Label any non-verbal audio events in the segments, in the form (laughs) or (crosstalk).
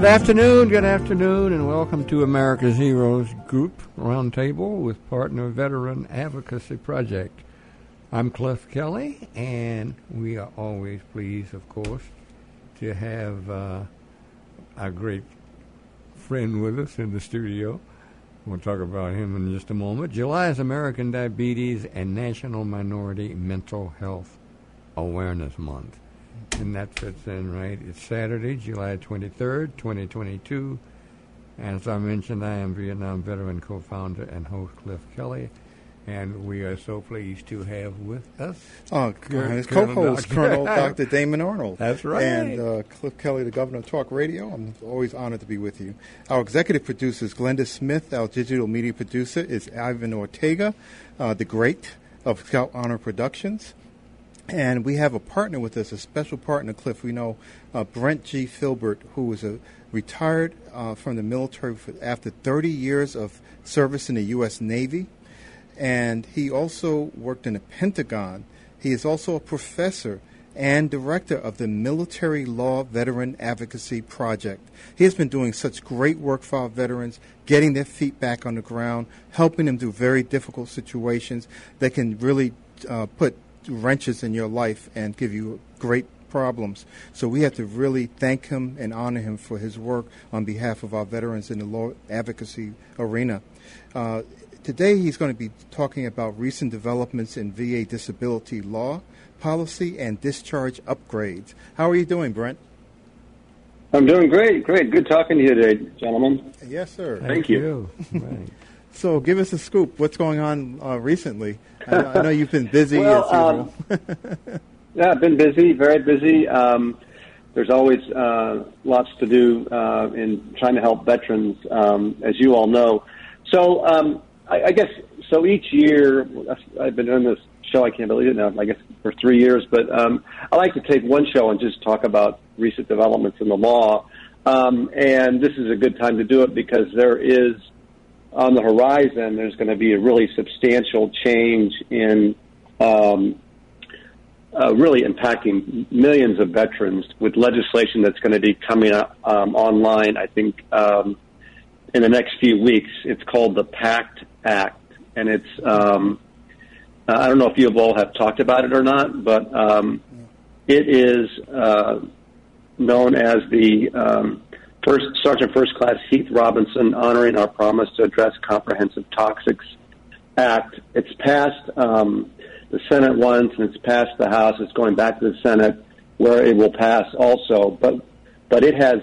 Good afternoon, good afternoon, and welcome to America's Heroes Group Roundtable with Partner Veteran Advocacy Project. I'm Cliff Kelly, and we are always pleased, of course, to have uh, our great friend with us in the studio. We'll talk about him in just a moment. July is American Diabetes and National Minority Mental Health Awareness Month and that fits in right. It's Saturday, July 23rd, 2022. And as I mentioned, I am Vietnam veteran co-founder and host Cliff Kelly. And we are so pleased to have with us uh, his co-host Colonel Dr. Damon Arnold. That's right. And uh, Cliff Kelly, the governor of Talk Radio. I'm always honored to be with you. Our executive producer is Glenda Smith. Our digital media producer is Ivan Ortega, uh, the great of Scout Honor Productions. And we have a partner with us, a special partner, Cliff. We know uh, Brent G. Filbert, who was a retired uh, from the military after 30 years of service in the U.S. Navy. And he also worked in the Pentagon. He is also a professor and director of the Military Law Veteran Advocacy Project. He has been doing such great work for our veterans, getting their feet back on the ground, helping them through very difficult situations that can really uh, put wrenches in your life and give you great problems. So we have to really thank him and honor him for his work on behalf of our veterans in the law advocacy arena. Uh, today he's going to be talking about recent developments in VA disability law, policy, and discharge upgrades. How are you doing, Brent? I'm doing great, great. Good talking to you today, gentlemen. Yes, sir. Thank, Thank you. you. right. So give us a scoop. What's going on uh, recently? I know, I know, you've been busy (laughs) well, as usual. Um, yeah, I've been busy, very busy. Um, there's always uh, lots to do uh, in trying to help veterans, um, as you all know. So um, I, I guess so. Each year, I've been doing this show. I can't believe it now. I guess for three years, but um, I like to take one show and just talk about recent developments in the law. Um, and this is a good time to do it because there is on the horizon, there's going to be a really substantial change in um, uh, really impacting millions of veterans with legislation that's going to be coming um, online, I think, um, in the next few weeks. It's called the PACT Act. And it's, um, I don't know if you all have talked about it or not, but um, it is uh, known as the um, First, Sergeant First Class Heath Robinson honoring our promise to address Comprehensive Toxics Act. It's passed um, the Senate once, and it's passed the House. It's going back to the Senate, where it will pass also. But but it has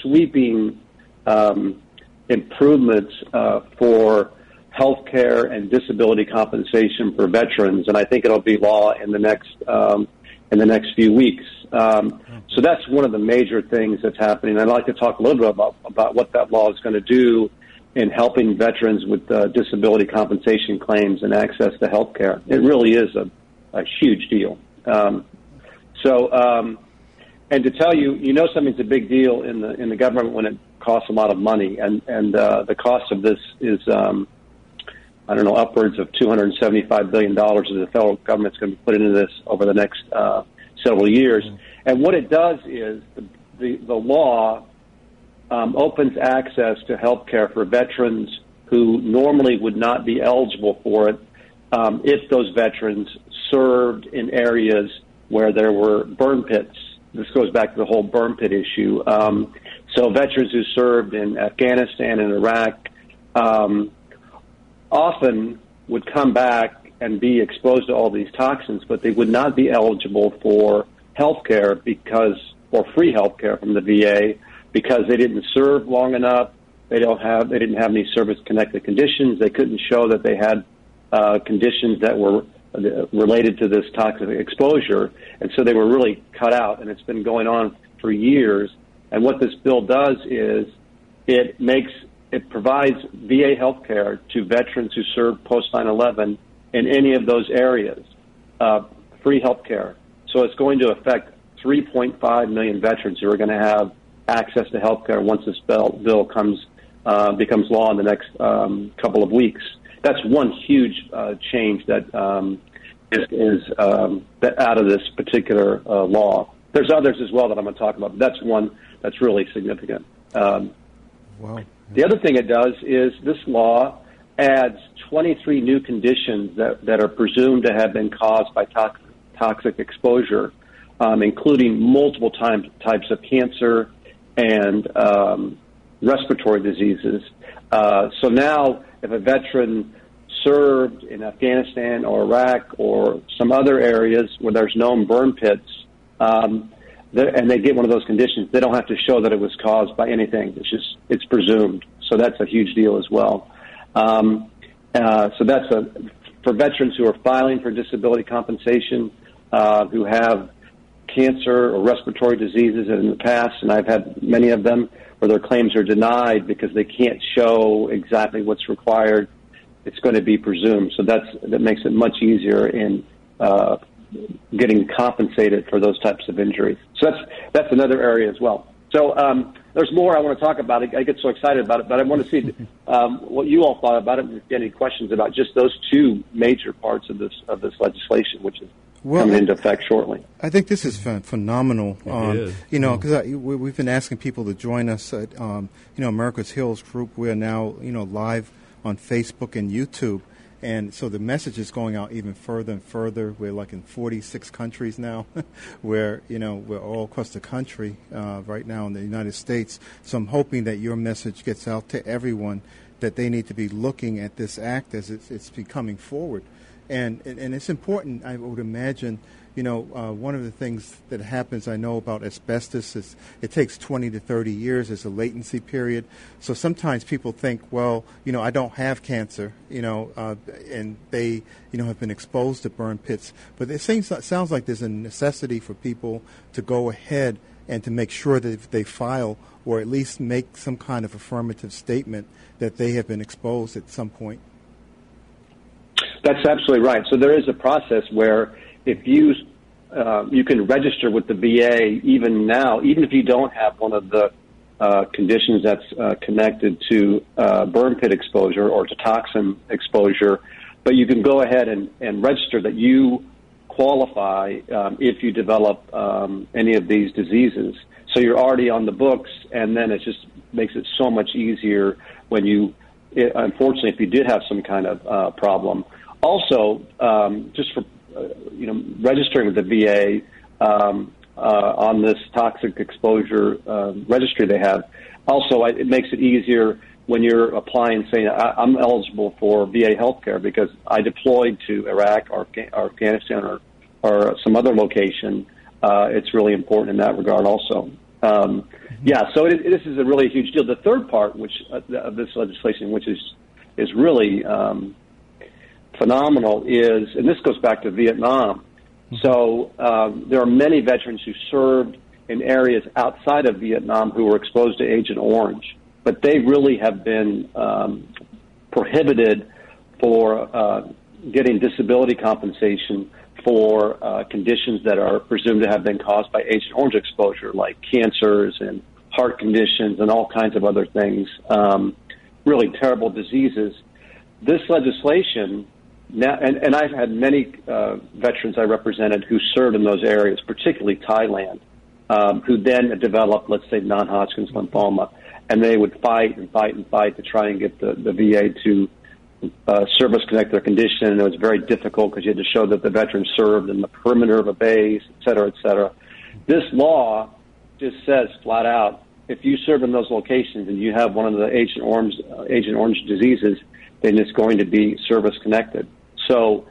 sweeping um, improvements uh, for health care and disability compensation for veterans, and I think it'll be law in the next um, in the next few weeks. Um, so that's one of the major things that's happening. I'd like to talk a little bit about, about what that law is going to do in helping veterans with uh, disability compensation claims and access to health care. It really is a, a huge deal. Um, so, um, and to tell you, you know something's a big deal in the in the government when it costs a lot of money, and and uh, the cost of this is, um, I don't know, upwards of two hundred seventy-five billion dollars that the federal government's going to be put into this over the next uh, several years. And what it does is the, the, the law um, opens access to health care for veterans who normally would not be eligible for it um, if those veterans served in areas where there were burn pits. This goes back to the whole burn pit issue. Um, so veterans who served in Afghanistan and Iraq um, often would come back and be exposed to all these toxins, but they would not be eligible for health care because, or free health care from the VA because they didn't serve long enough. They don't have, they didn't have any service connected conditions. They couldn't show that they had uh, conditions that were related to this toxic exposure, and so they were really cut out. And it's been going on for years. And what this bill does is it makes it provides VA health care to veterans who served post 9/11 in any of those areas, uh, free health care. So it's going to affect 3.5 million veterans who are going to have access to health care once this bill, bill comes uh, becomes law in the next um, couple of weeks. That's one huge uh, change that um, is, is um, out of this particular uh, law. There's others as well that I'm going to talk about, but that's one that's really significant. Um, wow. The other thing it does is this law adds 23 new conditions that, that are presumed to have been caused by toxic, toxic exposure, um, including multiple time, types of cancer and um, respiratory diseases. Uh, so now, if a veteran served in Afghanistan or Iraq or some other areas where there's known burn pits, um, and they get one of those conditions, they don't have to show that it was caused by anything. It's just it's presumed. So that's a huge deal as well. Um, uh, so that's a for veterans who are filing for disability compensation, uh, who have cancer or respiratory diseases in the past, and I've had many of them where their claims are denied because they can't show exactly what's required. It's going to be presumed. So that's that makes it much easier in uh, getting compensated for those types of injuries. So that's that's another area as well. So um, there's more I want to talk about. I get so excited about it, but I want to see um, what you all thought about it. If you any questions about just those two major parts of this of this legislation, which is well, coming into effect shortly. I think this is phenomenal. Um, you know, because we, have been asking people to join us at um, you know America's Heroes Group. We're now you know live on Facebook and YouTube. And so the message is going out even further and further. We're like in 46 countries now, (laughs) where you know we're all across the country uh, right now in the United States. So I'm hoping that your message gets out to everyone that they need to be looking at this act as it's, it's becoming forward, and and it's important. I would imagine you know, uh, one of the things that happens, I know about asbestos, is it takes 20 to 30 years as a latency period. So sometimes people think, well, you know, I don't have cancer, you know, uh, and they, you know, have been exposed to burn pits. But it seems, sounds like there's a necessity for people to go ahead and to make sure that they file or at least make some kind of affirmative statement that they have been exposed at some point. That's absolutely right. So there is a process where if you uh, you can register with the VA even now, even if you don't have one of the uh, conditions that's uh, connected to uh, burn pit exposure or to toxin exposure, but you can go ahead and, and register that you qualify um, if you develop um, any of these diseases. So you're already on the books, and then it just makes it so much easier when you, it, unfortunately, if you did have some kind of uh, problem. Also, um, just for uh, you know, registering with the VA um, uh, on this toxic exposure uh, registry they have. Also, it makes it easier when you're applying, saying I'm eligible for VA health care because I deployed to Iraq or, or Afghanistan or, or some other location. Uh, it's really important in that regard, also. Um, mm-hmm. yeah, so it, this is a really huge deal. The third part, which uh, of this legislation, which is is really um, phenomenal is, and this goes back to Vietnam. Mm-hmm. So um, there are many veterans who served in areas outside of Vietnam who were exposed to Agent Orange, but they really have been um, prohibited for uh, getting disability compensation for uh, conditions that are presumed to have been caused by Agent Orange exposure, like cancers and heart conditions and all kinds of other things, um, really terrible diseases. This legislation now, and, and I've had many uh, veterans I represented who served in those areas, particularly Thailand, um, who then developed, let's say, non-Hodgkin's lymphoma, and they would fight and fight and fight to try and get the, the VA to uh, service connect their condition, and it was very difficult because you had to show that the veteran served in the perimeter of a base, et cetera, et cetera. This law just says flat out, if you serve in those locations and you have one of the Agent Orange, uh, Agent Orange diseases, then it's going to be service connected. So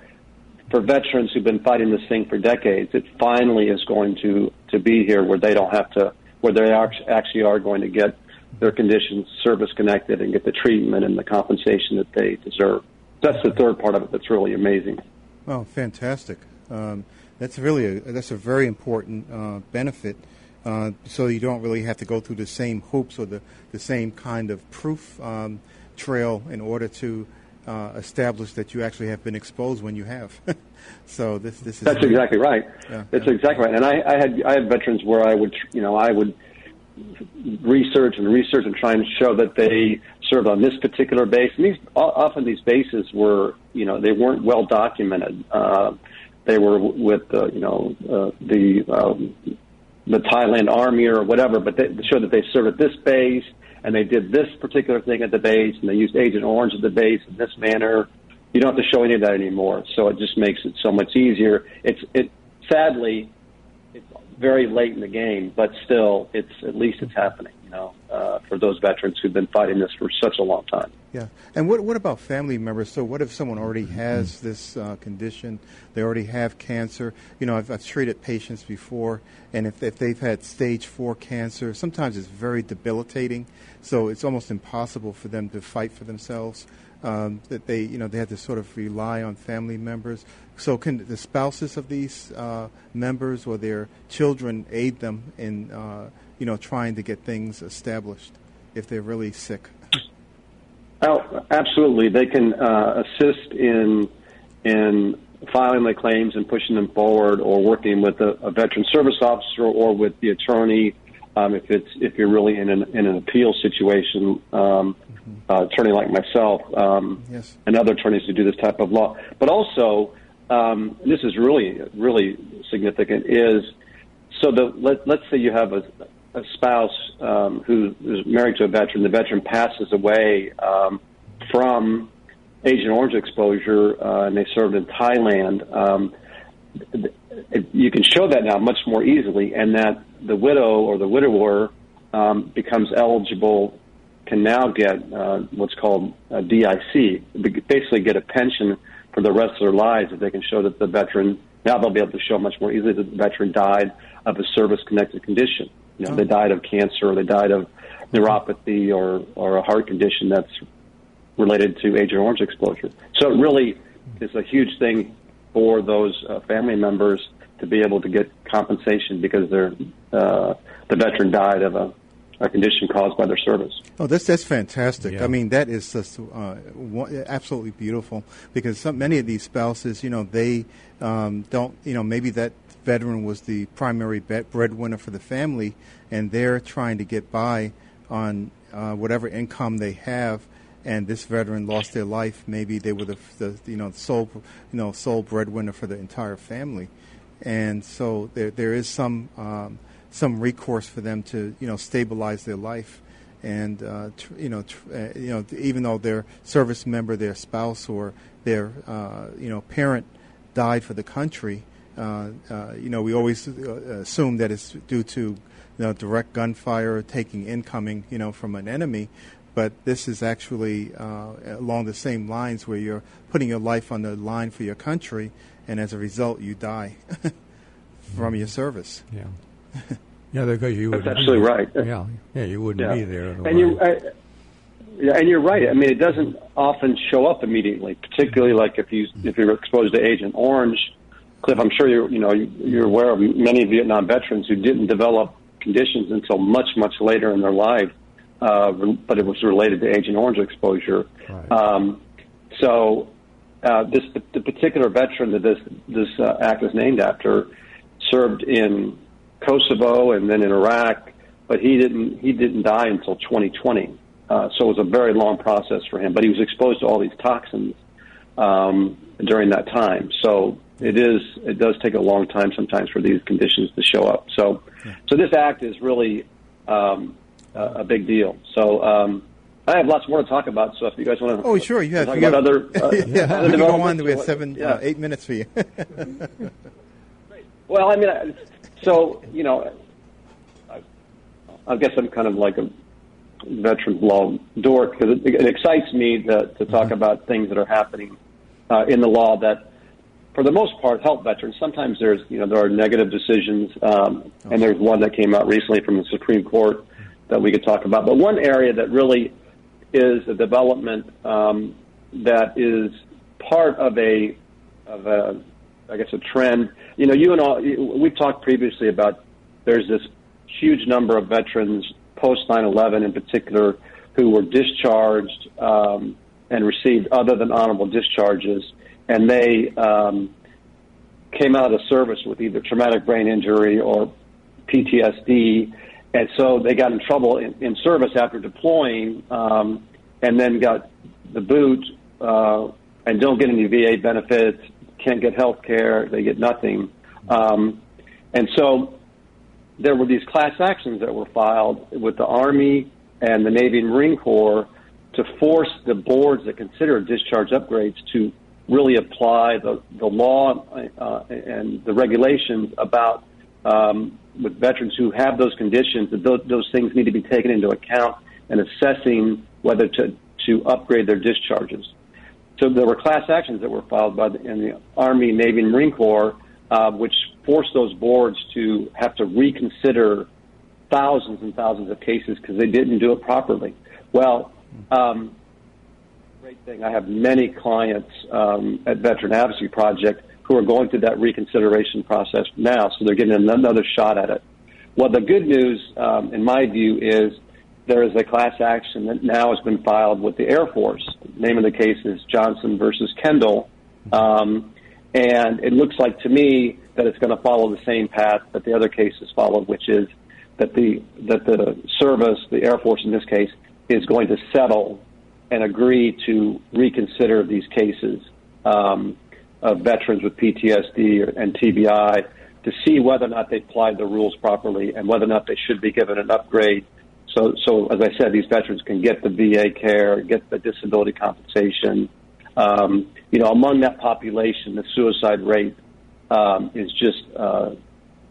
for veterans who've been fighting this thing for decades, it finally is going to, to be here where they don't have to, where they actually are going to get their conditions service connected and get the treatment and the compensation that they deserve. That's the third part of it that's really amazing. Oh, fantastic! Um, that's really a, that's a very important uh, benefit. Uh, so you don't really have to go through the same hoops or the, the same kind of proof um, trail in order to uh, establish that you actually have been exposed when you have. (laughs) so this this is that's exactly right. Yeah, that's yeah. exactly right. And I, I had I had veterans where I would you know I would research and research and try and show that they served on this particular base. And these often these bases were you know they weren't well documented. Uh, they were with uh, you know uh, the um, the Thailand army or whatever, but they showed that they served at this base and they did this particular thing at the base and they used Agent Orange at the base in this manner. You don't have to show any of that anymore, so it just makes it so much easier. It's it sadly it's very late in the game, but still, it's at least it's happening. You know, uh, for those veterans who've been fighting this for such a long time. Yeah, and what what about family members? So, what if someone already has this uh, condition? They already have cancer. You know, I've, I've treated patients before, and if, if they've had stage four cancer, sometimes it's very debilitating. So it's almost impossible for them to fight for themselves. Um, that they, you know, they have to sort of rely on family members. So, can the spouses of these uh, members or their children aid them in, uh, you know, trying to get things established if they're really sick? Oh, absolutely. They can uh, assist in in filing the claims and pushing them forward, or working with a, a veteran service officer or with the attorney um, if it's if you're really in an in an appeal situation. Um, uh, attorney like myself um, Yes. and other attorneys who do this type of law, but also um, this is really really significant. Is so the let, let's say you have a, a spouse um, who is married to a veteran. The veteran passes away um, from Agent Orange exposure, uh, and they served in Thailand. Um, you can show that now much more easily, and that the widow or the widower um, becomes eligible, can now get uh, what's called a DIC, basically get a pension for the rest of their lives if they can show that the veteran. Now they'll be able to show much more easily that the veteran died of a service-connected condition. You know, Oh. they died of cancer, or they died of neuropathy, or or a heart condition that's related to Agent Orange exposure. So it really is a huge thing for those uh, family members to be able to get compensation because they're, uh, the veteran died of a, a condition caused by their service. Oh, that's that's fantastic. Yeah. I mean, that is just uh, absolutely beautiful because some, many of these spouses, you know, they um, don't, you know, maybe that veteran was the primary breadwinner for the family, and they're trying to get by on uh, whatever income they have. And this veteran lost their life. Maybe they were the, the you know sole you know sole breadwinner for the entire family, and so there there is some um, some recourse for them to you know stabilize their life and uh, tr- you know, tr- uh, you know, even though their service member, their spouse, or their uh, you know parent died for the country, you know, we always uh, assume that it's due to you know direct gunfire taking incoming, you know, from an enemy. But this is actually uh, along the same lines where you're putting your life on the line for your country, and as a result, you die (laughs) from your service. Yeah. (laughs) Yeah, because you That's wouldn't absolutely be, right. Yeah, yeah, you wouldn't be there. And you, otherwise. uh, yeah, and you're right. I mean, it doesn't often show up immediately, particularly like if you if you're exposed to Agent Orange. Cliff, I'm sure you're you know you're aware of many Vietnam veterans who didn't develop conditions until much much later in their life, uh, but it was related to Agent Orange exposure. Right. Um, so uh, this the particular veteran that this this uh, act is named after served in Kosovo and then in Iraq, but he didn't he didn't die until 2020. Uh, so it was a very long process for him. But he was exposed to all these toxins um, during that time. So it is it does take a long time sometimes for these conditions to show up. So so this act is really um, a, a big deal. So. Um, I have lots more to talk about, so if you guys want to Oh, sure. You have. talk you about have- other, (laughs) uh, yeah, other we can go on. We have seven, yeah. uh, eight minutes for you. (laughs) Well, I mean, I- so you know, I, I guess I'm kind of like a veteran law dork because it, it excites me to, to talk about things that are happening uh, in the law that, for the most part, help veterans. Sometimes there's you know there are negative decisions, um, and there's one that came out recently from the Supreme Court that we could talk about. But one area that really is a development um, that is part of a of a, I guess, a trend. You know, you and all, we've talked previously about there's this huge number of veterans post 9/11 in particular who were discharged um, and received other than honorable discharges, and they um, came out of service with either traumatic brain injury or PTSD, and so they got in trouble in, in service after deploying, um, and then got the boot uh, and don't get any VA benefits, can't get health care, they get nothing. Um, and so there were these class actions that were filed with the Army and the Navy and Marine Corps to force the boards that consider discharge upgrades to really apply the, the law uh, and the regulations about um, with veterans who have those conditions, that those, those things need to be taken into account and assessing whether to, to upgrade their discharges. So there were class actions that were filed by the, in the Army, Navy, and Marine Corps, uh, which forced those boards to have to reconsider thousands and thousands of cases because they didn't do it properly. Well, um, great thing. I have many clients um, at Veteran Advocacy Project who are going through that reconsideration process now, so they're getting another shot at it. Well, the good news, um, in my view, is there is a class action that now has been filed with the Air Force. The name of the case is Johnson versus Kendall. Um, and it looks like to me that it's going to follow the same path that the other cases followed, which is that the that the service, the Air Force in this case, is going to settle and agree to reconsider these cases um, of veterans with PTSD and TBI to see whether or not they applied the rules properly and whether or not they should be given an upgrade so, so as I said, these veterans can get the VA care, get the disability compensation. Um, you know, among that population, the suicide rate um, is just uh,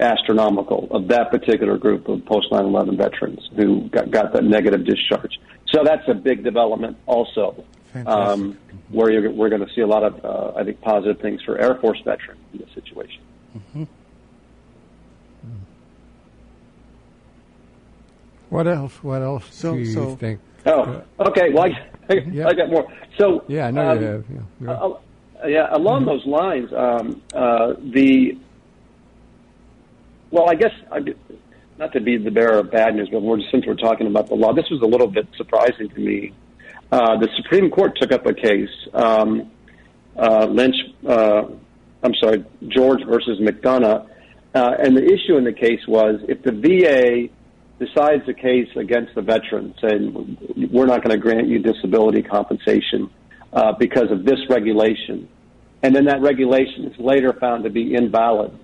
astronomical of that particular group of post 9/11 veterans who got, got that negative discharge. So that's a big development, also, um, where we're going to see a lot of, uh, I think, positive things for Air Force veterans in this situation. Mm-hmm. What else? What else so, do you so, think? Oh, okay. Well, I, (laughs) yeah. I got more. So yeah, I know um, you have. Yeah, uh, uh, yeah along mm-hmm. those lines, um, uh, the well, I guess I, not to be the bearer of bad news, but we're, since we're talking about the law, this was a little bit surprising to me. Uh, the Supreme Court took up a case, um, uh, Lynch. Uh, I'm sorry, George versus McDonough, and the issue in the case was if the VA decides a case against the veteran, saying we're not going to grant you disability compensation uh, because of this regulation, and then that regulation is later found to be invalid,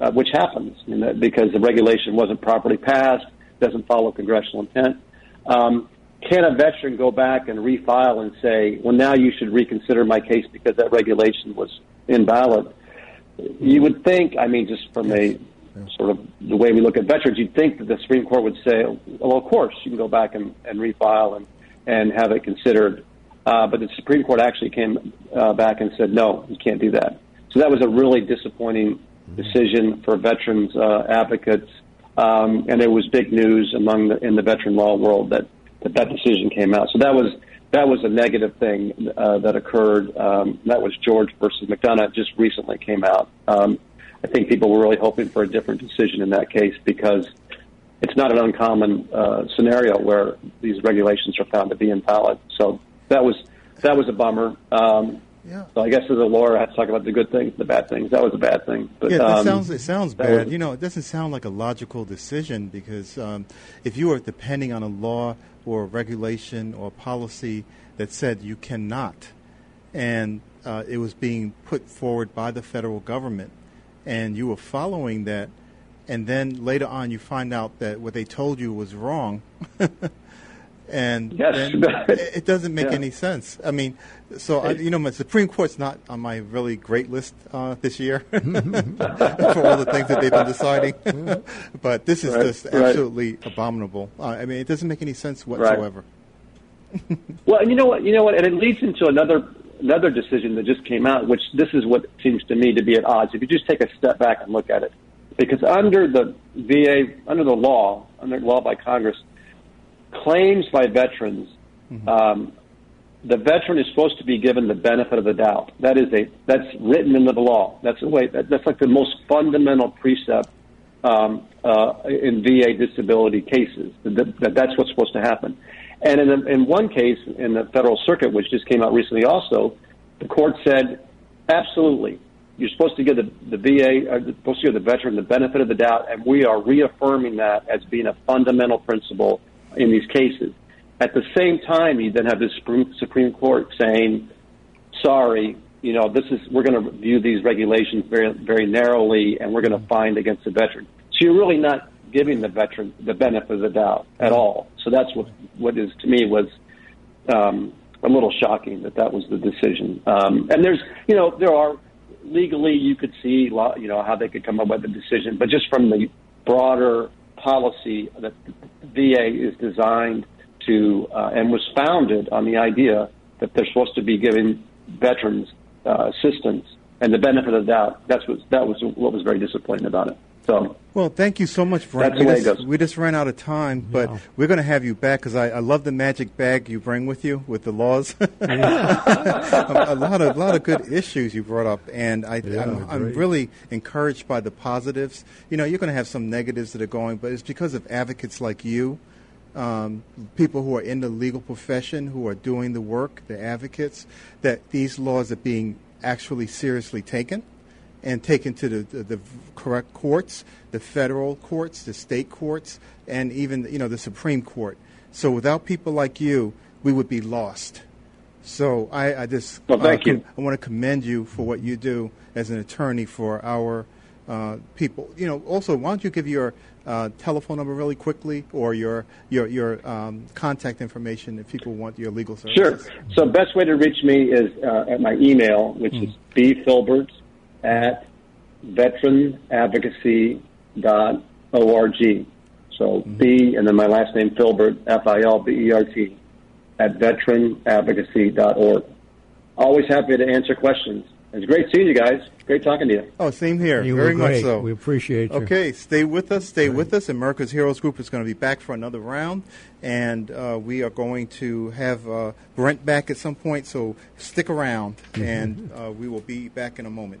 uh, which happens you know, because the regulation wasn't properly passed, doesn't follow congressional intent. Um, can a veteran go back and refile and say, well, now you should reconsider my case because that regulation was invalid? You would think, I mean, just from a sort of the way we look at veterans, you'd think that the Supreme Court would say, well, of course, you can go back and, and refile and, and have it considered. Uh, but the Supreme Court actually came uh, back and said, no, you can't do that. So that was a really disappointing decision for veterans uh, advocates. Um, and it was big news among the, in the veteran law world that, that that decision came out. So that was that was a negative thing uh, that occurred. Um, that was George versus McDonough. Just recently came out. Um, I think people were really hoping for a different decision in that case because it's not an uncommon uh, scenario where these regulations are found to be invalid. So that was that was a bummer. Um, yeah. So I guess as a lawyer, I have to talk about the good things, the bad things. That was a bad thing. But, yeah, that um, sounds it sounds bad. Was, you know, it doesn't sound like a logical decision because um, if you are depending on a law or a regulation or a policy that said you cannot, and uh, it was being put forward by the federal government, and you were following that, and then later on you find out that what they told you was wrong, (laughs) and yes. (laughs) it doesn't make yeah. any sense. I mean, so I, you know, my Supreme Court's not on my really great list uh, this year (laughs) for all the things that they've been deciding, (laughs) but this is right. just absolutely right. abominable. Uh, I mean, it doesn't make any sense whatsoever. Right. well, you know what? You know what? And it leads into another another decision that just came out, which this is what seems to me to be at odds. If you just take a step back and look at it, because under the VA, under the law, under law by Congress, claims by veterans mm-hmm. um, the veteran is supposed to be given the benefit of the doubt. That is a that's written into the law. That's the way. That, that's like the most fundamental precept um, uh, in VA disability cases. That, that, that's what's supposed to happen. And in, the, in one case in the Federal Circuit, which just came out recently, also the court said absolutely you're supposed to give the, the VA, uh, supposed to give the veteran the benefit of the doubt, and we are reaffirming that as being a fundamental principle in these cases. At the same time, you then have the Supreme, Court saying, "Sorry, you know, this is we're going to view these regulations very very narrowly, and we're going to find against the veteran." So you're really not giving the veteran the benefit of the doubt at all. So that's what what is to me was um, a little shocking that that was the decision. Um, and there's, you know, there are legally you could see, you know, how they could come up with a decision, but just from the broader policy that the VA is designed to uh, and was founded on the idea that they're supposed to be giving veterans uh, assistance and the benefit of the doubt. That's what that was what was very disappointing about it. So. Well, thank you so much, Brent. That's we, just, we just ran out of time, but we're going to have you back because I, I, love the magic bag you bring with you with the laws. (laughs) a, lot of lot of good issues you brought up, and I, yeah, I'm, I'm, really encouraged by the positives. You know, you're going to have some negatives that are going, but it's because of advocates like you um, people who are in the legal profession who are doing the work, the advocates, that these laws are being actually seriously taken and taken to the, the, the, correct courts, the federal courts, the state courts, and even you know the Supreme Court. So without people like you, we would be lost. So I, I just well, thank uh, you. I want to commend you for what you do as an attorney for our uh, people. You know, also, why don't you give your uh, telephone number really quickly or your your your um, contact information if people want your legal services? Sure. So, best way to reach me is uh, at my email, which mm. is bfilbert at veteranadvocacy.org. So mm-hmm. B and then my last name Filbert F I L B E R T at veteranadvocacy.org. Always happy to answer questions. It's great seeing you guys. Great talking to you. Oh, same here. You Very much so. We appreciate you. Okay, stay with us. Stay with us. America's Heroes Group is going to be back for another round, and uh, we are going to have uh, Brent back at some point. So stick around, mm-hmm. and uh, we will be back in a moment.